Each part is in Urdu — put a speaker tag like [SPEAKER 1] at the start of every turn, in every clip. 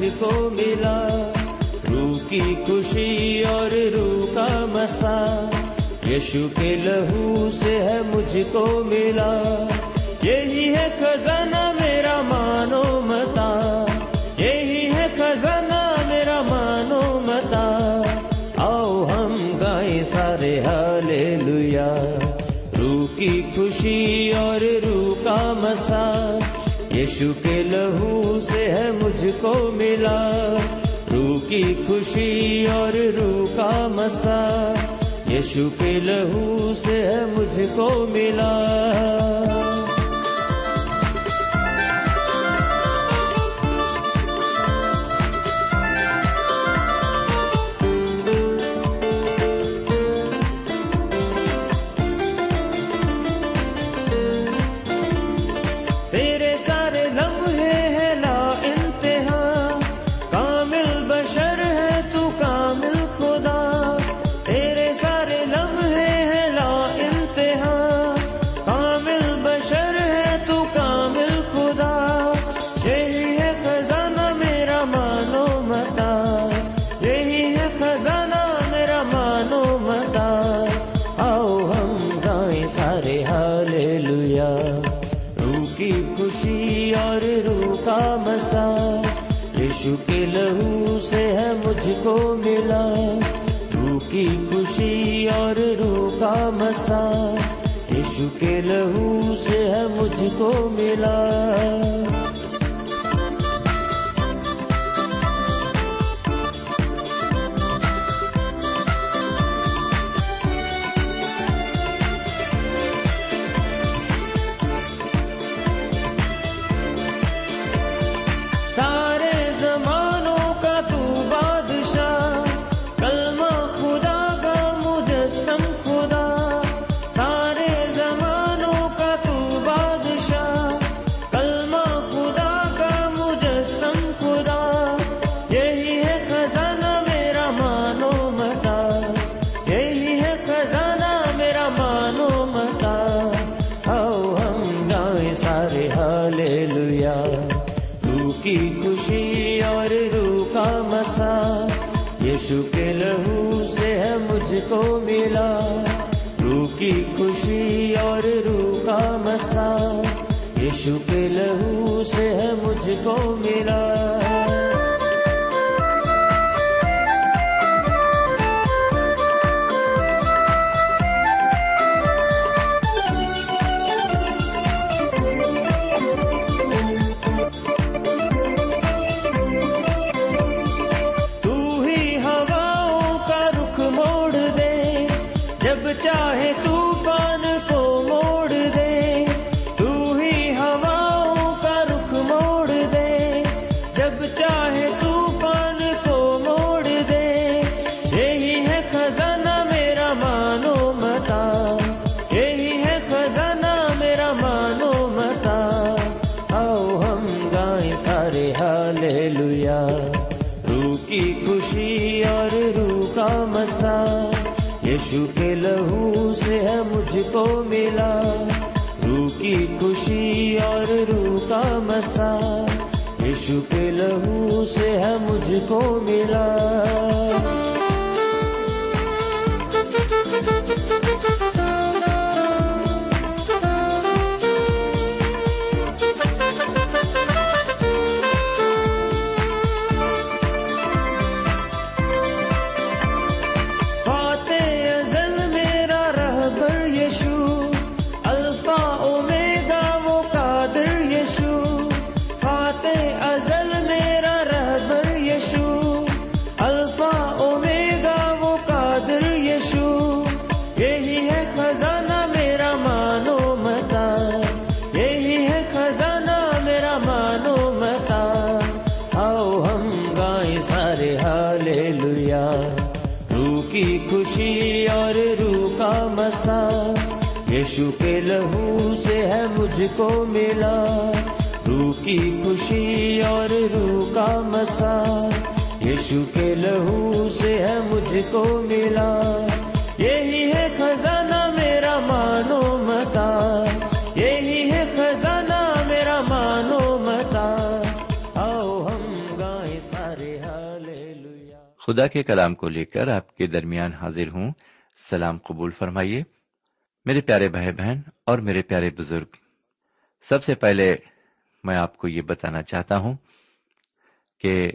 [SPEAKER 1] مجھ کو ملا۔ روح کی خوشی اور روح کا مسا۔ یشو کے لہو سے ہے مجھ کو ملا۔ یہی ہے خزانہ یشو کے لہو سے ہے مجھ کو ملا۔ روح کی خوشی اور روح کا مسا۔ یشو کے لہو سے ہے مجھ کو ملا۔ ملا خوشی اور روح کا مسا یشو کے لہو سے ہے مجھ کو ملا۔ یشو کے لہو سے ہے مجھ کو ملا، روح کی خوشی اور روح کا مسا۔ یشو کے لہو سے ہے مجھ کو ملا۔ ہے ہالے کی خوشی اور رو کا مسا یشو کے لہو سے ہے مجھ کو ملا. رو کی خوشی اور روح کا مسا یشو کے لہو سے ہے مجھ کو ملا. یہی ہے خزانہ میرا مانو متا
[SPEAKER 2] خدا کے کلام کو لے کر آپ کے درمیان حاضر ہوں۔ سلام قبول فرمائیے۔ میرے پیارے بھائی بہن اور میرے پیارے بزرگ، سب سے پہلے میں آپ کو یہ بتانا چاہتا ہوں کہ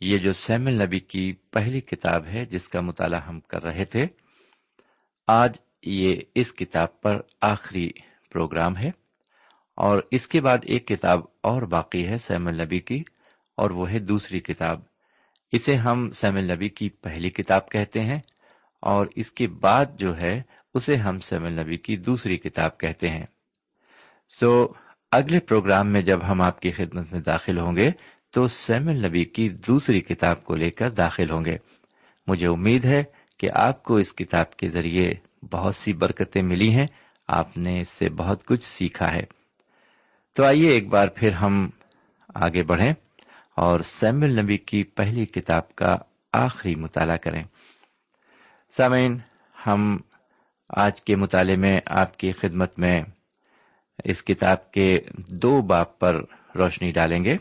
[SPEAKER 2] یہ جو سیمل نبی کی پہلی کتاب ہے جس کا مطالعہ ہم کر رہے تھے، آج یہ اس کتاب پر آخری پروگرام ہے اور اس کے بعد ایک کتاب اور باقی ہے سیمل نبی کی اور وہ ہے دوسری کتاب اسے ہم سیمل نبی کی پہلی کتاب کہتے ہیں، اور اس کے بعد جو ہے، اسے ہم سیمل نبی کی دوسری کتاب کہتے ہیں۔ سو، اگلے پروگرام میں جب ہم آپ کی خدمت میں داخل ہوں گے، تو سیمل نبی کی دوسری کتاب کو لے کر داخل ہوں گے۔ مجھے امید ہے کہ آپ کو اس کتاب کے ذریعے بہت سی برکتیں ملی ہیں۔ آپ نے اس سے بہت کچھ سیکھا ہے۔ تو آئیے ایک بار پھر ہم آگے بڑھیں۔ اور سیمل نبی کی پہلی کتاب کا آخری مطالعہ کریں۔ سامعین، ہم آج کے مطالعے میں آپ کی خدمت میں اس کتاب کے دو باپ پر روشنی ڈالیں گے۔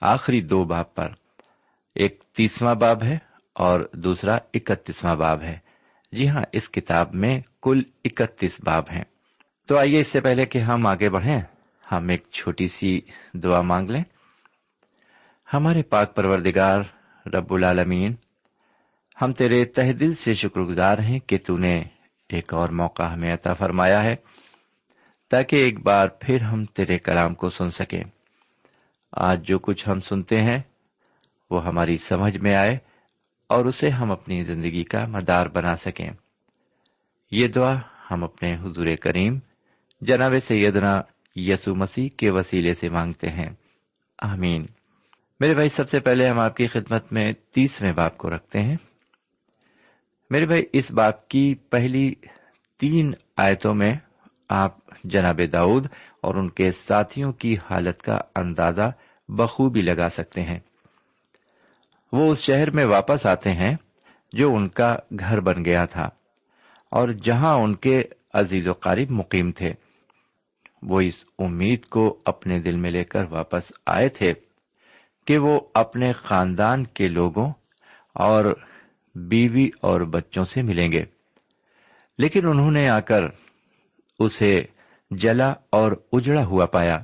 [SPEAKER 2] آخری دو باب پر ایک تیسواں باب ہے اور دوسرا اکتیسواں باب ہے۔ جی ہاں اس کتاب میں کل اکتیس باب ہیں۔ تو آئیے اس سے پہلے کہ ہم آگے بڑھیں۔ ہم ایک چھوٹی سی دعا مانگ لیں۔ ہمارے پاک پروردگار رب العالمین، ہم تیرے تہ دل سے شکر گزار ہیں کہ تو نے ایک اور موقع ہمیں عطا فرمایا ہے، تاکہ ایک بار پھر ہم تیرے کلام کو سن سکیں۔ آج جو کچھ ہم سنتے ہیں، وہ ہماری سمجھ میں آئے اور اسے ہم اپنی زندگی کا مدار بنا سکیں۔ یہ دعا ہم اپنے حضور کریم، جناب سیدنا یسو مسیح کے وسیلے سے مانگتے ہیں۔ آمین۔ میرے بھائی، سب سے پہلے ہم آپ کی خدمت میں تیسویں باپ کو رکھتے ہیں۔ میرے بھائی، اس باپ کی پہلی تین آیتوں میں آپ جناب داؤد اور ان کے ساتھیوں کی حالت کا اندازہ بخوبی لگا سکتے ہیں۔ وہ اس شہر میں واپس آتے ہیں جو ان کا گھر بن گیا تھا اور جہاں ان کے عزیز و قریب مقیم تھے۔ وہ اس امید کو اپنے دل میں لے کر واپس آئے تھے۔ کہ وہ اپنے خاندان کے لوگوں اور بیوی اور بچوں سے ملیں گے۔ لیکن انہوں نے آ کر اسے جلا اور اجڑا ہوا پایا۔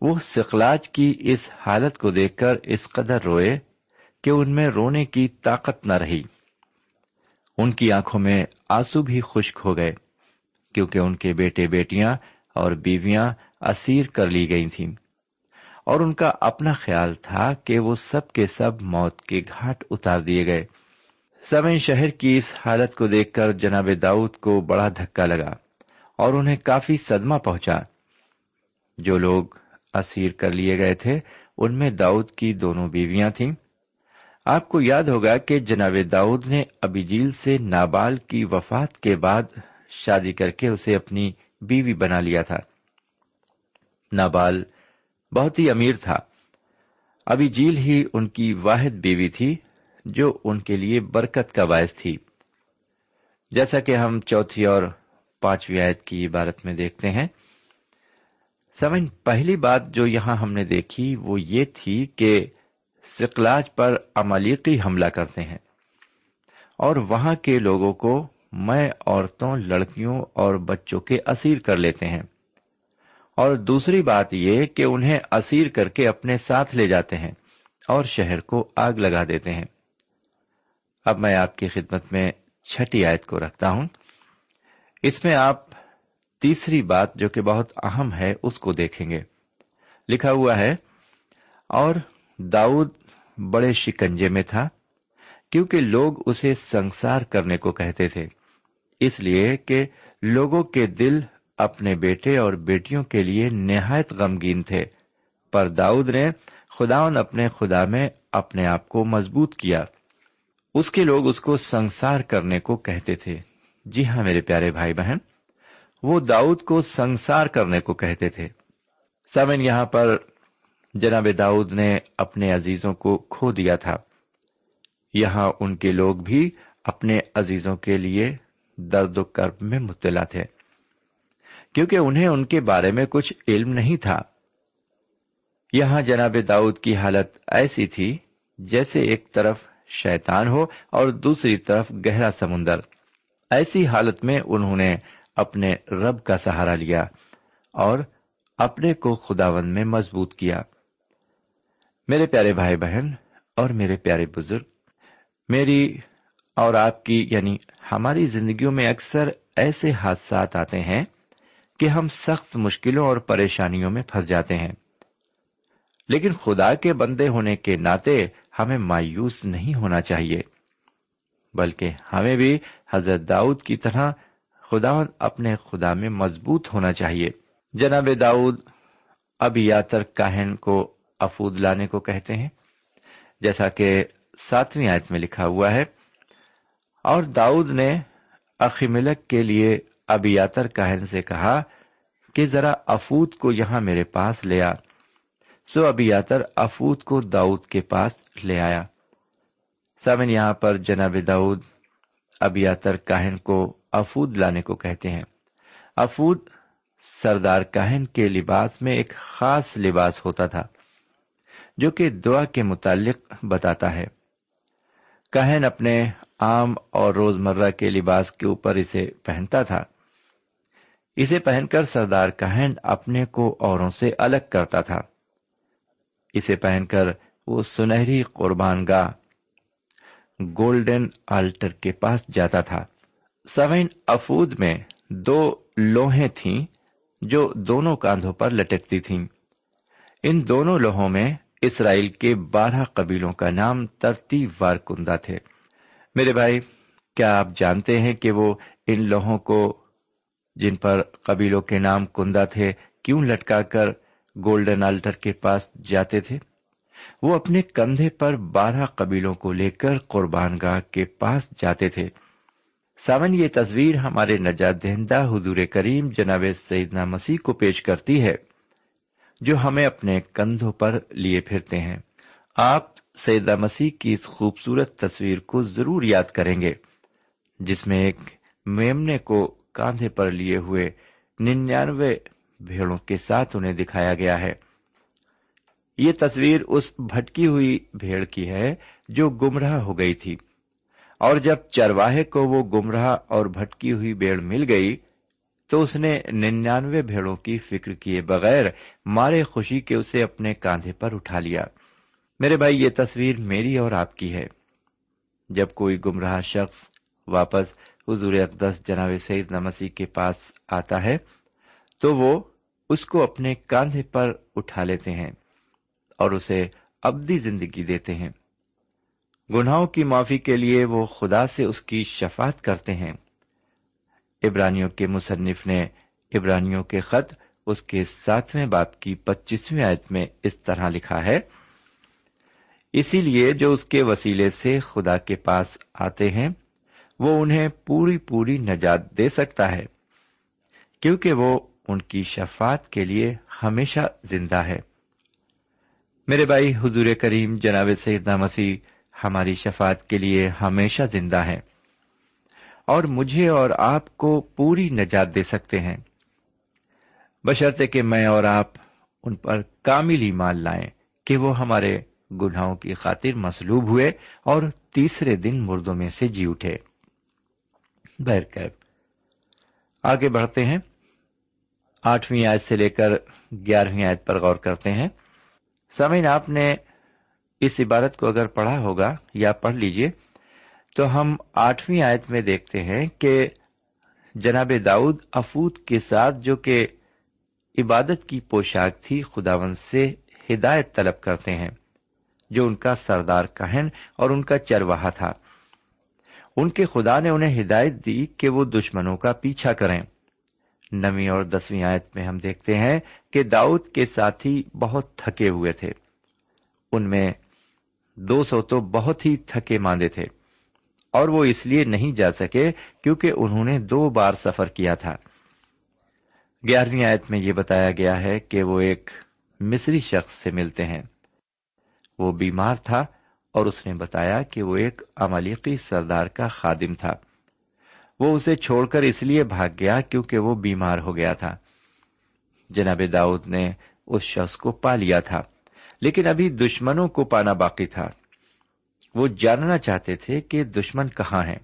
[SPEAKER 2] وہ سکلاج کی اس حالت کو دیکھ کر اس قدر روئے کہ ان میں رونے کی طاقت نہ رہی۔ ان کی آنکھوں میں آنسو بھی خشک ہو گئے، کیونکہ ان کے بیٹے بیٹیاں اور بیویاں اسیر کر لی گئی تھیں۔ اور ان کا اپنا خیال تھا کہ وہ سب کے سب موت کے گھاٹ اتار دیے گئے۔ سمے شہر کی اس حالت کو دیکھ کر جناب داؤد کو بڑا دھکا لگا اور انہیں کافی صدمہ پہنچا۔ جو لوگ اسیر کر لیے گئے تھے، ان میں داؤد کی دونوں بیویاں تھیں۔ آپ کو یاد ہوگا کہ جناب داؤد نے ابیجیل سے نابال کی وفات کے بعد شادی کر کے اسے اپنی بیوی بنا لیا تھا۔ نابال بہت ہی امیر تھا۔ ابھی جیل ہی ان کی واحد بیوی تھی جو ان کے لیے برکت کا باعث تھی۔ جیسا کہ ہم چوتھی اور پانچویں آیت کی عبارت میں دیکھتے ہیں۔ سمن پہلی بات جو یہاں ہم نے دیکھی وہ یہ تھی کہ سکلاج پر عملیقی حملہ کرتے ہیں۔ اور وہاں کے لوگوں کو میں عورتوں، لڑکیوں اور بچوں کے اسیر کر لیتے ہیں۔ اور دوسری بات یہ کہ انہیں اسیر کر کے اپنے ساتھ لے جاتے ہیں اور شہر کو آگ لگا دیتے ہیں۔ اب میں آپ کی خدمت میں چھٹی آیت کو رکھتا ہوں۔ اس میں آپ تیسری بات جو کہ بہت اہم ہے، اس کو دیکھیں گے۔ لکھا ہوا ہے، اور داؤد بڑے شکنجے میں تھا، کیونکہ لوگ اسے سنسار کرنے کو کہتے تھے۔ اس لیے کہ لوگوں کے دل اپنے بیٹے اور بیٹیوں کے لیے نہایت غمگین تھے۔ پر داؤد نے خداون اپنے خدا میں اپنے آپ کو مضبوط کیا۔ اس کے لوگ اس کو سنسار کرنے کو کہتے تھے۔ جی ہاں میرے پیارے بھائی بہن، وہ داؤد کو سنسار کرنے کو کہتے تھے۔ سمن یہاں پر جناب داؤد نے اپنے عزیزوں کو کھو دیا تھا۔ یہاں ان کے لوگ بھی اپنے عزیزوں کے لیے درد و کرب میں مطلع تھے۔ کیونکہ انہیں ان کے بارے میں کچھ علم نہیں تھا۔ یہاں جناب داؤد کی حالت ایسی تھی جیسے ایک طرف شیطان ہو اور دوسری طرف گہرا سمندر۔ ایسی حالت میں انہوں نے اپنے رب کا سہارا لیا اور اپنے کو خداون میں مضبوط کیا۔ میرے پیارے بھائی بہن اور میرے پیارے بزرگ، میری اور آپ کی یعنی ہماری زندگیوں میں اکثر ایسے حادثات آتے ہیں کہ ہم سخت مشکلوں اور پریشانیوں میں پھنس جاتے ہیں۔ لیکن خدا کے بندے ہونے کے ناطے ہمیں مایوس نہیں ہونا چاہیے، بلکہ ہمیں بھی حضرت داؤد کی طرح خدا اپنے خدا میں مضبوط ہونا چاہیے۔ جناب داؤد، اب یاتر کاہن کو افود لانے کو کہتے ہیں، جیسا کہ ساتویں آیت میں لکھا ہوا ہے۔ اور داؤد نے اخیملک کے لیے ابیاتر کاہن سے کہا کہ ذرا افود کو یہاں میرے پاس لے آ۔ سو ابیاتر افود کو داؤد کے پاس لے آیا۔ سامن یہاں پر جناب داؤد ابیاتر کاہن کو افود لانے کو کہتے ہیں۔ افود سردار کاہن کے لباس میں ایک خاص لباس ہوتا تھا، جو کہ دعا کے متعلق بتاتا ہے۔ کہن اپنے عام اور روزمرہ کے لباس کے اوپر اسے پہنتا تھا۔ اسے پہن کر سردار کہن اپنے کو اوروں سے الگ کرتا تھا۔ اسے پہن کر وہ سنہری قربان گاہ گولڈن آلٹر کے پاس جاتا تھا۔ سوین افود میں دو لوہے تھیں جو دونوں کاندھوں پر لٹکتی تھیں۔ ان دونوں لوہوں میں اسرائیل کے بارہ قبیلوں کا نام ترتیب وار کندہ تھے۔ میرے بھائی، کیا آپ جانتے ہیں کہ وہ ان لوہوں کو جن پر قبیلوں کے نام کندہ تھے، کیوں لٹکا کر گولڈن آلٹر کے پاس جاتے تھے؟ وہ اپنے کندھے پر بارہ قبیلوں کو لے کر قربان گاہ کے پاس جاتے تھے۔ ساون یہ تصویر ہمارے نجات دہندہ حضور کریم جناب سیدنا مسیح کو پیش کرتی ہے، جو ہمیں اپنے کندھوں پر لیے پھرتے ہیں۔ آپ سیدہ مسیح کی اس خوبصورت تصویر کو ضرور یاد کریں گے، جس میں ایک میمنے کو کاندھے پر لیے ہوئے ننانوے بھیڑوں کے ساتھ انہیں دکھایا گیا ہے۔ یہ تصویر اس بھٹکی ہوئی بھیڑ کی ہے جو گمراہ ہو گئی تھی۔ اور جب چرواہے کو وہ گمراہ اور بھٹکی ہوئی بھیڑ مل گئی تو اس نے ننانوے بھیڑوں کی فکر کیے بغیر مارے خوشی کے اسے اپنے کاندھے پر اٹھا لیا۔ میرے بھائی، یہ تصویر میری اور آپ کی ہے۔ جب کوئی گمراہ شخص واپس حضور اقدس جناب سعید نمسی کے پاس آتا ہے، تو وہ اس کو اپنے کاندھے پر اٹھا لیتے ہیں اور اسے ابدی زندگی دیتے ہیں۔ گناہوں کی معافی کے لیے وہ خدا سے اس کی شفات کرتے ہیں۔ ابرانیوں کے مصنف نے ابرانیوں کے خط اس کے ساتویں باپ کی پچیسویں آیت میں اس طرح لکھا ہے، اسی لیے جو اس کے وسیلے سے خدا کے پاس آتے ہیں وہ انہیں پوری پوری نجات دے سکتا ہے، کیونکہ وہ ان کی شفات کے لیے ہمیشہ زندہ ہے۔ میرے بھائی، حضور کریم جناب سیدنا مسیح ہماری شفات کے لیے ہمیشہ زندہ ہے اور مجھے اور آپ کو پوری نجات دے سکتے ہیں۔ بشرطے کہ میں اور آپ ان پر کامل ایمان لائیں کہ وہ ہمارے گناہوں کی خاطر مسلوب ہوئے اور تیسرے دن مردوں میں سے جی اٹھے۔ بہرکیب آگے بڑھتے ہیں۔ آٹھویں آیت سے لے کر گیارہویں آیت پر غور کرتے ہیں۔ سمین آپ نے اس عبارت کو اگر پڑھا ہوگا یا پڑھ لیجیے، تو ہم آٹھویں آیت میں دیکھتے ہیں کہ جناب داؤد افود کے ساتھ جو کہ عبادت کی پوشاک تھی خداون سے ہدایت طلب کرتے ہیں۔ جو ان کا سردار کہن اور ان کا چرواہا تھا۔ ان کے خدا نے انہیں ہدایت دی کہ وہ دشمنوں کا پیچھا کریں۔ نویں اور دسویں آیت میں ہم دیکھتے ہیں کہ داؤد کے ساتھی بہت تھکے ہوئے تھے۔ ان میں دو سو تو بہت ہی تھکے ماندے تھے۔ اور وہ اس لیے نہیں جا سکے کیونکہ انہوں نے دو بار سفر کیا تھا۔ گیارہویں آیت میں یہ بتایا گیا ہے کہ وہ ایک مصری شخص سے ملتے ہیں۔ وہ بیمار تھا اور اس نے بتایا کہ وہ ایک عملیقی سردار کا خادم تھا۔ وہ اسے چھوڑ کر اس لیے بھاگ گیا کیونکہ وہ بیمار ہو گیا تھا۔ جناب داؤد نے اس شخص کو پا لیا تھا، لیکن ابھی دشمنوں کو پانا باقی تھا۔ وہ جاننا چاہتے تھے کہ دشمن کہاں ہیں۔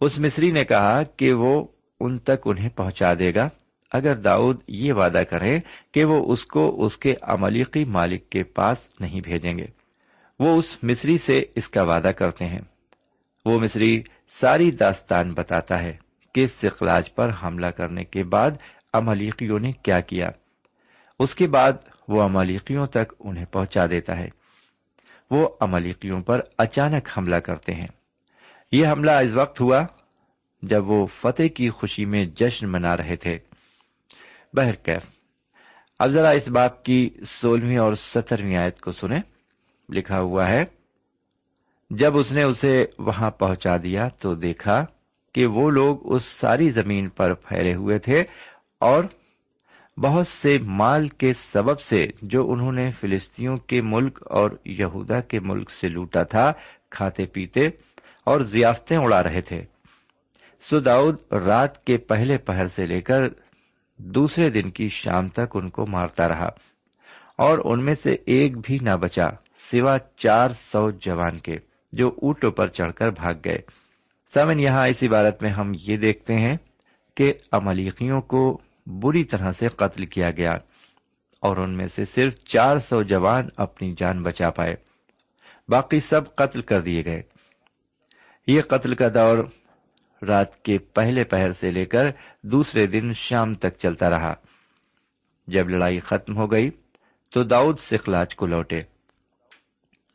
[SPEAKER 2] اس مصری نے کہا کہ وہ ان تک انہیں پہنچا دے گا۔ اگر داؤد یہ وعدہ کرے کہ وہ اس کو اس کے عملیقی مالک کے پاس نہیں بھیجیں گے۔ وہ اس مصری سے اس کا وعدہ کرتے ہیں۔ وہ مصری ساری داستان بتاتا ہے کہ سخلاج پر حملہ کرنے کے بعد املیقیوں نے کیا کیا۔ اس کے بعد وہ املیقیوں تک انہیں پہنچا دیتا ہے۔ وہ املیقیوں پر اچانک حملہ کرتے ہیں۔ یہ حملہ اس وقت ہوا جب وہ فتح کی خوشی میں جشن منا رہے تھے۔ بہرکیف، اب ذرا اس باپ کی سولہویں اور سترویں آیت کو سنیں۔ لکھا ہوا ہے، جب اس نے اسے وہاں پہنچا دیا تو دیکھا کہ وہ لوگ اس ساری زمین پر پھیلے ہوئے تھے اور بہت سے مال کے سبب سے جو انہوں نے فلسطینوں کے ملک اور یہودا کے ملک سے لوٹا تھا، کھاتے پیتے اور ضیافتیں اڑا رہے تھے۔ سداؤد رات کے پہلے پہر سے لے کر دوسرے دن کی شام تک ان کو مارتا رہا اور ان میں سے ایک بھی نہ بچا۔ سوا چار سو جوان کے جو اونٹوں پر چڑھ کر بھاگ گئے۔ سمن یہاں اس عبارت میں ہم یہ دیکھتے ہیں کہ املیقیوں کو بری طرح سے قتل کیا گیا اور ان میں سے صرف چار سو جوان اپنی جان بچا پائے۔ باقی سب قتل کر دیے گئے۔ یہ قتل کا دور رات کے پہلے پہر سے لے کر دوسرے دن شام تک چلتا رہا۔ جب لڑائی ختم ہو گئی تو داؤد سکھلاج کو لوٹے۔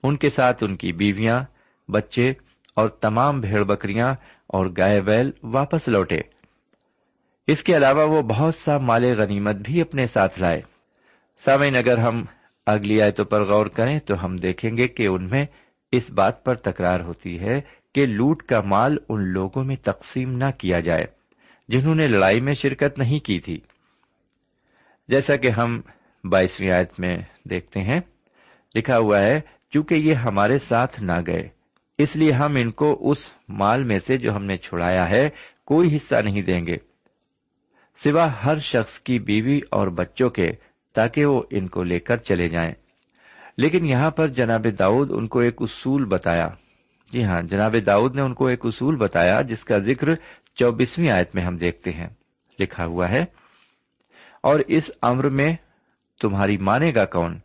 [SPEAKER 2] ان کے ساتھ ان کی بیویاں، بچے اور تمام بھیڑ بکریاں اور گائے بیل واپس لوٹے۔ اس کے علاوہ وہ بہت سا مال غنیمت بھی اپنے ساتھ لائے۔ سامعین اگر ہم اگلی آیتوں پر غور کریں تو ہم دیکھیں گے کہ ان میں اس بات پر تکرار ہوتی ہے کہ لوٹ کا مال ان لوگوں میں تقسیم نہ کیا جائے، جنہوں نے لڑائی میں شرکت نہیں کی تھی۔ جیسا کہ ہم بائیسویں آیت میں دیکھتے ہیں، لکھا ہوا ہے چونکہ یہ ہمارے ساتھ نہ گئے۔ اس لیے ہم ان کو اس مال میں سے جو ہم نے چھڑایا ہے، کوئی حصہ نہیں دیں گے۔ سوا ہر شخص کی بیوی اور بچوں کے، تاکہ وہ ان کو لے کر چلے جائیں۔ لیکن یہاں پر جناب داؤد ان کو ایک اصول بتایا۔ جی ہاں جناب داؤد نے ان کو ایک اصول بتایا، جس کا ذکر چوبیسویں آیت میں ہم دیکھتے ہیں۔ لکھا ہوا ہے، اور اس امر میں تمہاری مانے گا کون؟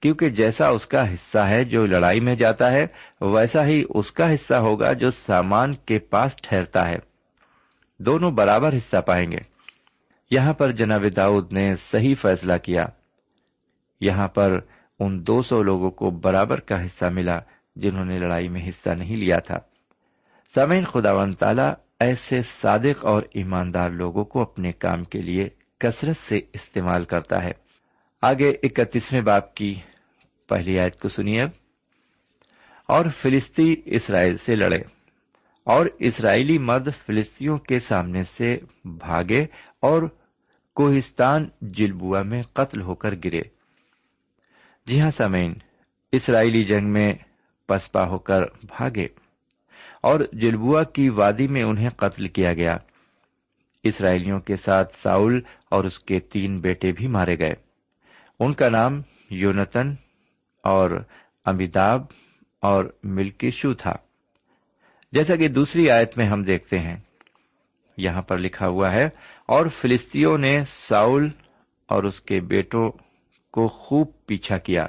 [SPEAKER 2] کیونکہ جیسا اس کا حصہ ہے جو لڑائی میں جاتا ہے، ویسا ہی اس کا حصہ ہوگا جو سامان کے پاس ٹھہرتا ہے۔ دونوں برابر حصہ پائیں گے۔ یہاں پر جناب داؤد نے صحیح فیصلہ کیا۔ یہاں پر ان دو سو لوگوں کو برابر کا حصہ ملا جنہوں نے لڑائی میں حصہ نہیں لیا تھا۔ سمین خدا و تعالی ایسے صادق اور ایماندار لوگوں کو اپنے کام کے لیے کثرت سے استعمال کرتا ہے۔ آگے اکتیسویں باپ کی پہلی آیت کو سنیے۔ اب اور فلسطی اسرائیل سے لڑے۔ اور اسرائیلی مرد فلسطینوں کے سامنے سے بھاگے اور کوہستان جلبوا میں قتل ہو کر گرے۔ جی ہاں سمین اسرائیلی جنگ میں پسپا ہو کر بھاگے۔ اور جلبوا کی وادی میں انہیں قتل کیا گیا۔ اسرائیلیوں کے ساتھ ساؤل اور اس کے تین بیٹے بھی مارے گئے۔ ان کا نام یونتن اور امیتاب اور ملکیشو تھا۔ جیسا کہ دوسری آیت میں ہم دیکھتے ہیں، یہاں پر لکھا ہوا ہے، اور فلسطینوں نے ساؤل اور اس کے بیٹوں کو خوب پیچھا کیا۔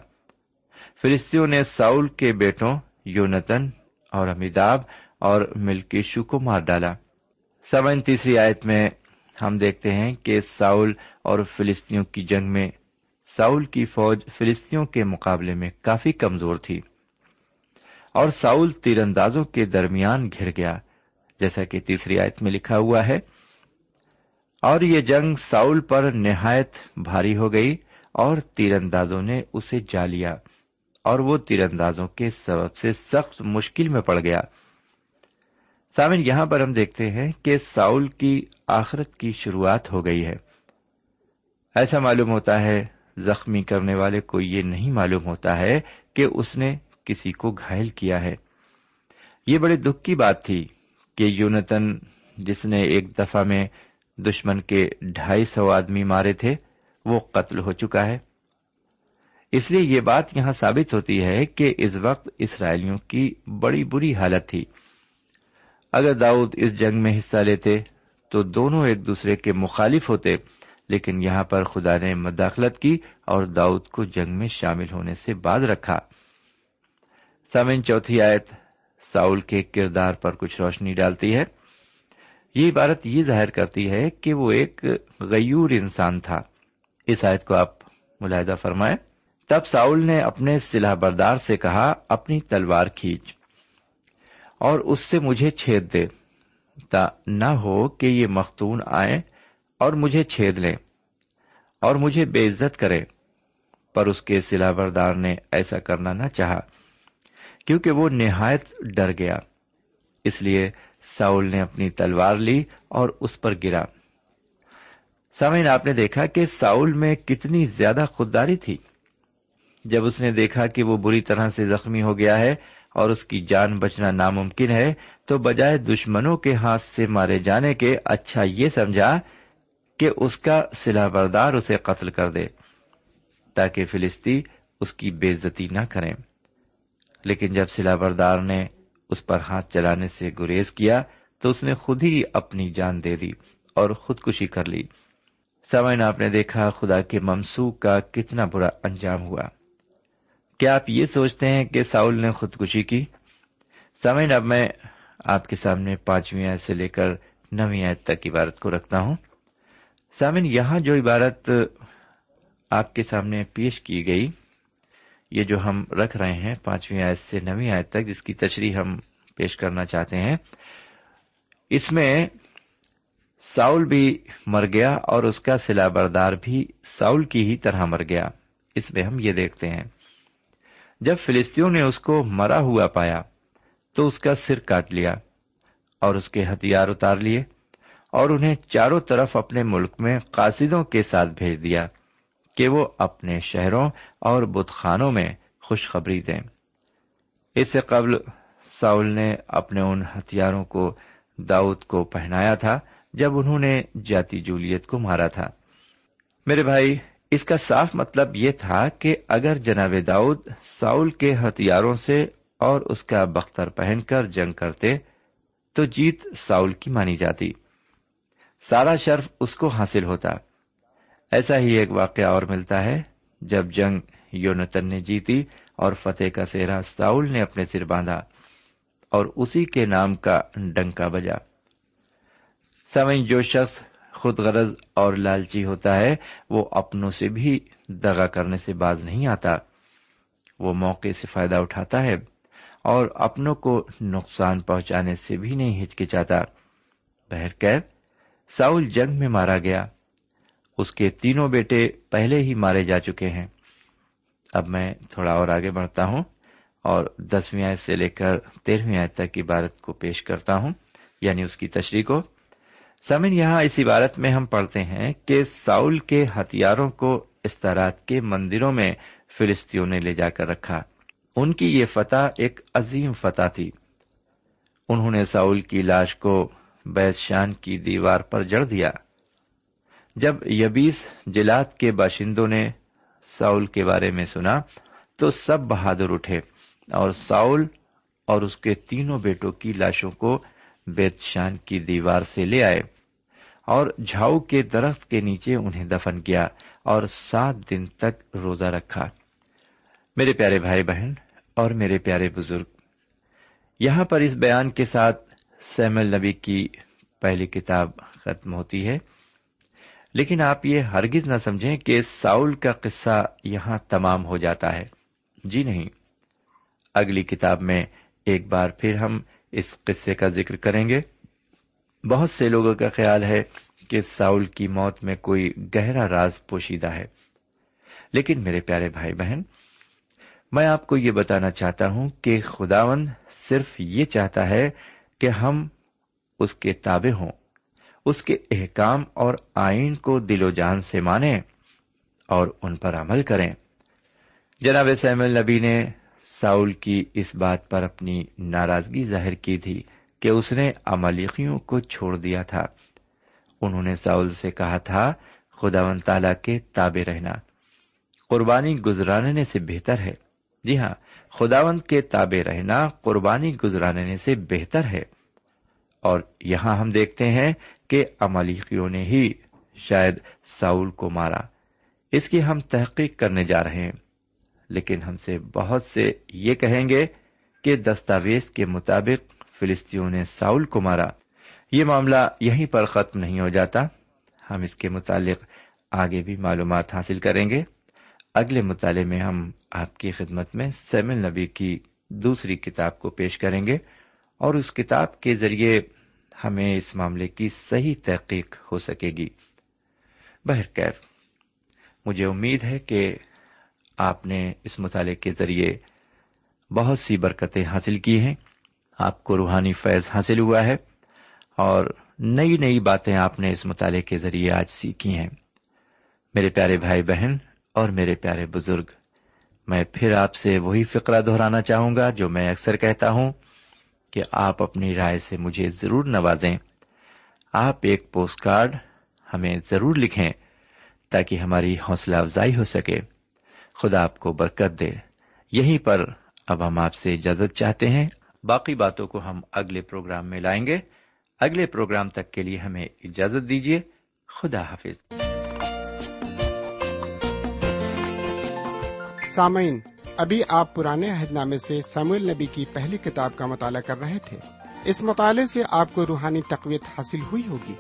[SPEAKER 2] فلسطینوں نے ساؤل کے بیٹوں یونتن اور امیداب اور ملکیشو کو مار ڈالا۔ سمن تیسری آیت میں ہم دیکھتے ہیں کہ ساؤل اور فلسطینوں کی جنگ میں ساؤل کی فوج فلسطینوں کے مقابلے میں کافی کمزور تھی۔ اور ساؤل تیر اندازوں کے درمیان گھر گیا، جیسا کہ تیسری آیت میں لکھا ہوا ہے۔ اور یہ جنگ ساؤل پر نہایت بھاری ہو گئی اور تیر اندازوں نے اسے جا لیا، اور وہ تیر اندازوں کے سبب سے سخت مشکل میں پڑ گیا۔ سامن یہاں پر ہم دیکھتے ہیں کہ ساؤل کی آخرت کی شروعات ہو گئی ہے۔ ایسا معلوم ہوتا ہے زخمی کرنے والے کو یہ نہیں معلوم ہوتا ہے کہ اس نے کسی کو گھائل کیا ہے۔ یہ بڑے دکھ کی بات تھی کہ یونتن، جس نے ایک دفعہ میں دشمن کے ڈھائی سو آدمی مارے تھے، وہ قتل ہو چکا ہے۔ اس لیے یہ بات یہاں ثابت ہوتی ہے کہ اس وقت اسرائیلیوں کی بڑی بری حالت تھی۔ اگر داؤد اس جنگ میں حصہ لیتے تو دونوں ایک دوسرے کے مخالف ہوتے۔ لیکن یہاں پر خدا نے مداخلت کی اور داؤد کو جنگ میں شامل ہونے سے بعد رکھا۔ سمن چوتھی آیت ساؤل کے کردار پر کچھ روشنی ڈالتی ہے۔ یہ عبارت یہ ظاہر کرتی ہے کہ وہ ایک غیور انسان تھا۔ اس آیت کو آپ ملاحدہ فرمائیں۔ تب ساؤل نے اپنے سلاح بردار سے کہا، اپنی تلوار کھینچ اور اس سے مجھے چھید دے، تا نہ ہو کہ یہ مختون آئے اور مجھے چھید لیں اور مجھے بے عزت کرے، پر اس کے سلا بردار نے ایسا کرنا نہ چاہا، کیونکہ وہ نہایت ڈر گیا۔ اس لیے ساؤل نے اپنی تلوار لی اور اس پر گرا۔ سامعین، آپ نے دیکھا کہ ساؤل میں کتنی زیادہ خودداری تھی۔ جب اس نے دیکھا کہ وہ بری طرح سے زخمی ہو گیا ہے اور اس کی جان بچنا ناممکن ہے، تو بجائے دشمنوں کے ہاتھ سے مارے جانے کے اچھا یہ سمجھا کہ اس کا سلا بردار اسے قتل کر دے تاکہ فلسطی اس کی بےزتی نہ کریں لیکن جب سلا بردار نے اس پر ہاتھ چلانے سے گریز کیا تو اس نے خود ہی اپنی جان دے دی اور خودکشی کر لی۔ سمعن آپ نے دیکھا خدا کے ممسو کا کتنا برا انجام ہوا۔ کیا آپ یہ سوچتے ہیں کہ ساؤل نے خودکشی کی؟ سمعن اب میں آپ کے سامنے پانچویں آیت سے لے کر نویں آیت تک عبارت کو رکھتا ہوں۔ سامن، یہاں جو عبارت آپ کے سامنے پیش کی گئی، یہ جو ہم رکھ رہے ہیں، پانچویں آیت سے نویں آیت تک، جس کی تشریح ہم پیش کرنا چاہتے ہیں۔ اس میں ساؤل بھی مر گیا اور اس کا سلا بردار بھی ساؤل کی ہی طرح مر گیا۔ اس میں ہم یہ دیکھتے ہیں، جب فلسطینوں نے اس کو مرا ہوا پایا، تو اس کا سر کاٹ لیا اور اس کے ہتھیار اتار لیے۔ اور انہیں چاروں طرف اپنے ملک میں قاصدوں کے ساتھ بھیج دیا کہ وہ اپنے شہروں اور بت خانوں میں خوشخبری دیں۔ اس سے قبل ساؤل نے اپنے ان ہتھیاروں کو داؤد کو پہنایا تھا جب انہوں نے جاتی جولیت کو مارا تھا۔ میرے بھائی، اس کا صاف مطلب یہ تھا کہ اگر جناب داؤد ساؤل کے ہتھیاروں سے اور اس کا بختر پہن کر جنگ کرتے تو جیت ساؤل کی مانی جاتی۔ سارا شرف اس کو حاصل ہوتا۔ ایسا ہی ایک واقعہ اور ملتا ہے، جب جنگ یونتن نے جیتی اور فتح کا سہرا ساؤل نے اپنے سر باندھا اور اسی کے نام کا ڈنکا بجا۔ سمجھ جو شخص خود غرض اور لالچی ہوتا ہے، وہ اپنوں سے بھی دگا کرنے سے باز نہیں آتا۔ وہ موقع سے فائدہ اٹھاتا ہے اور اپنوں کو نقصان پہنچانے سے بھی نہیں ہچکچاتا۔ بہرکیف ساؤل جنگ میں مارا گیا۔ اس کے تینوں بیٹے پہلے ہی مارے جا چکے ہیں۔ اب میں تھوڑا اور آگے بڑھتا ہوں اور دسویں آیت سے لے کر تیرہویں آیت تک عبارت کو پیش کرتا ہوں یعنی اس کی تشریح کو۔ سمن یہاں اس عبارت میں ہم پڑھتے ہیں کہ ساؤل کے ہتھیاروں کو استارات کے مندروں میں فلسطینوں نے لے جا کر رکھا۔ ان کی یہ فتح ایک عظیم فتح تھی۔ انہوں نے ساؤل کی لاش کو بیت شان کی دیوار پر جڑ دیا۔ جب یبیس جلات کے باشندوں نے ساؤل کے بارے میں سنا تو سب بہادر اٹھے اور ساؤل اور اس کے تینوں بیٹوں کی لاشوں کو بیت شان کی دیوار سے لے آئے اور جھاؤ کے درخت کے نیچے انہیں دفن کیا اور سات دن تک روزہ رکھا۔ میرے پیارے بھائی بہن اور میرے پیارے بزرگ، یہاں پر اس بیان کے ساتھ سیمل نبی کی پہلی کتاب ختم ہوتی ہے۔ لیکن آپ یہ ہرگز نہ سمجھیں کہ ساؤل کا قصہ یہاں تمام ہو جاتا ہے۔ جی نہیں۔ اگلی کتاب میں ایک بار پھر ہم اس قصے کا ذکر کریں گے۔ بہت سے لوگوں کا خیال ہے کہ ساؤل کی موت میں کوئی گہرا راز پوشیدہ ہے۔ لیکن میرے پیارے بھائی بہن، میں آپ کو یہ بتانا چاہتا ہوں کہ خداون صرف یہ چاہتا ہے کہ ہم اس کے تابع ہوں، اس کے احکام اور آئین کو دل و جان سے مانیں اور ان پر عمل کریں۔ جناب سیم النبی نے ساؤل کی اس بات پر اپنی ناراضگی ظاہر کی تھی کہ اس نے املیقیوں کو چھوڑ دیا تھا۔ انہوں نے ساؤل سے کہا تھا خدا و تعالی کے تابع رہنا۔ قربانی گزرانے سے بہتر ہے۔ جی ہاں خداوند کے تابع رہنا قربانی گزرانے سے بہتر ہے۔ اور یہاں ہم دیکھتے ہیں کہ املیقیوں نے ہی شاید ساؤل کو مارا۔ اس کی ہم تحقیق کرنے جا رہے ہیں۔ لیکن ہم سے بہت سے یہ کہیں گے کہ دستاویز کے مطابق فلسطینوں نے ساؤل کو مارا۔ یہ معاملہ یہیں پر ختم نہیں ہو جاتا۔ ہم اس کے متعلق آگے بھی معلومات حاصل کریں گے۔ اگلے مطالعے میں ہم آپ کی خدمت میں سیمل نبی کی دوسری کتاب کو پیش کریں گے اور اس کتاب کے ذریعے ہمیں اس معاملے کی صحیح تحقیق ہو سکے گی۔ بہرکیف مجھے امید ہے کہ آپ نے اس مطالعے کے ذریعے بہت سی برکتیں حاصل کی ہیں۔ آپ کو روحانی فیض حاصل ہوا ہے اور نئی نئی باتیں آپ نے اس مطالعے کے ذریعے آج سیکھی ہیں۔ میرے پیارے بھائی بہن اور میرے پیارے بزرگ، میں پھر آپ سے وہی فقرہ دہرانا چاہوں گا جو میں اکثر کہتا ہوں کہ آپ اپنی رائے سے مجھے ضرور نوازیں۔ آپ ایک پوسٹ کارڈ ہمیں ضرور لکھیں تاکہ ہماری حوصلہ افزائی ہو سکے۔ خدا آپ کو برکت دے۔ یہیں پر اب ہم آپ سے اجازت چاہتے ہیں۔ باقی باتوں کو ہم اگلے پروگرام میں لائیں گے۔ اگلے پروگرام تک کے لیے ہمیں اجازت دیجیے خدا حافظ۔
[SPEAKER 3] سامعین، ابھی آپ پرانے عہد نامے سے سمول نبی کی پہلی کتاب کا مطالعہ کر رہے تھے۔ اس مطالعے سے آپ کو روحانی تقویت حاصل ہوئی ہوگی۔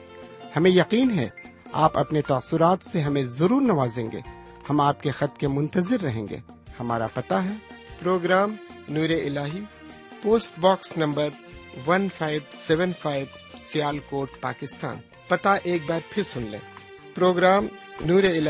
[SPEAKER 3] ہمیں یقین ہے، آپ اپنے تاثرات سے ہمیں ضرور نوازیں گے۔ ہم آپ کے خط کے منتظر رہیں گے۔ ہمارا پتا ہے۔ پروگرام نور ال post box number one five seven five Sialkot, Pakistan. پتا ایک بار پھر سن لیں۔ پروگرام نور ال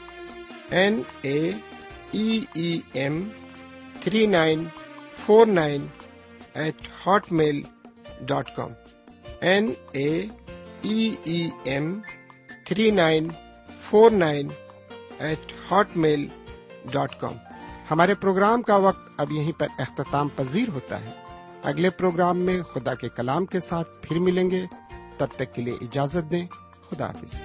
[SPEAKER 3] N A E M three nine four nine eight Hotmail dot com N A E M three nine four nine eight Hotmail dot com ہمارے پروگرام کا وقت اب یہیں پر اختتام پذیر ہوتا ہے۔ اگلے پروگرام میں خدا کے کلام کے ساتھ پھر ملیں گے۔ تب تک کے لیے اجازت دیں۔ خدا حافظ۔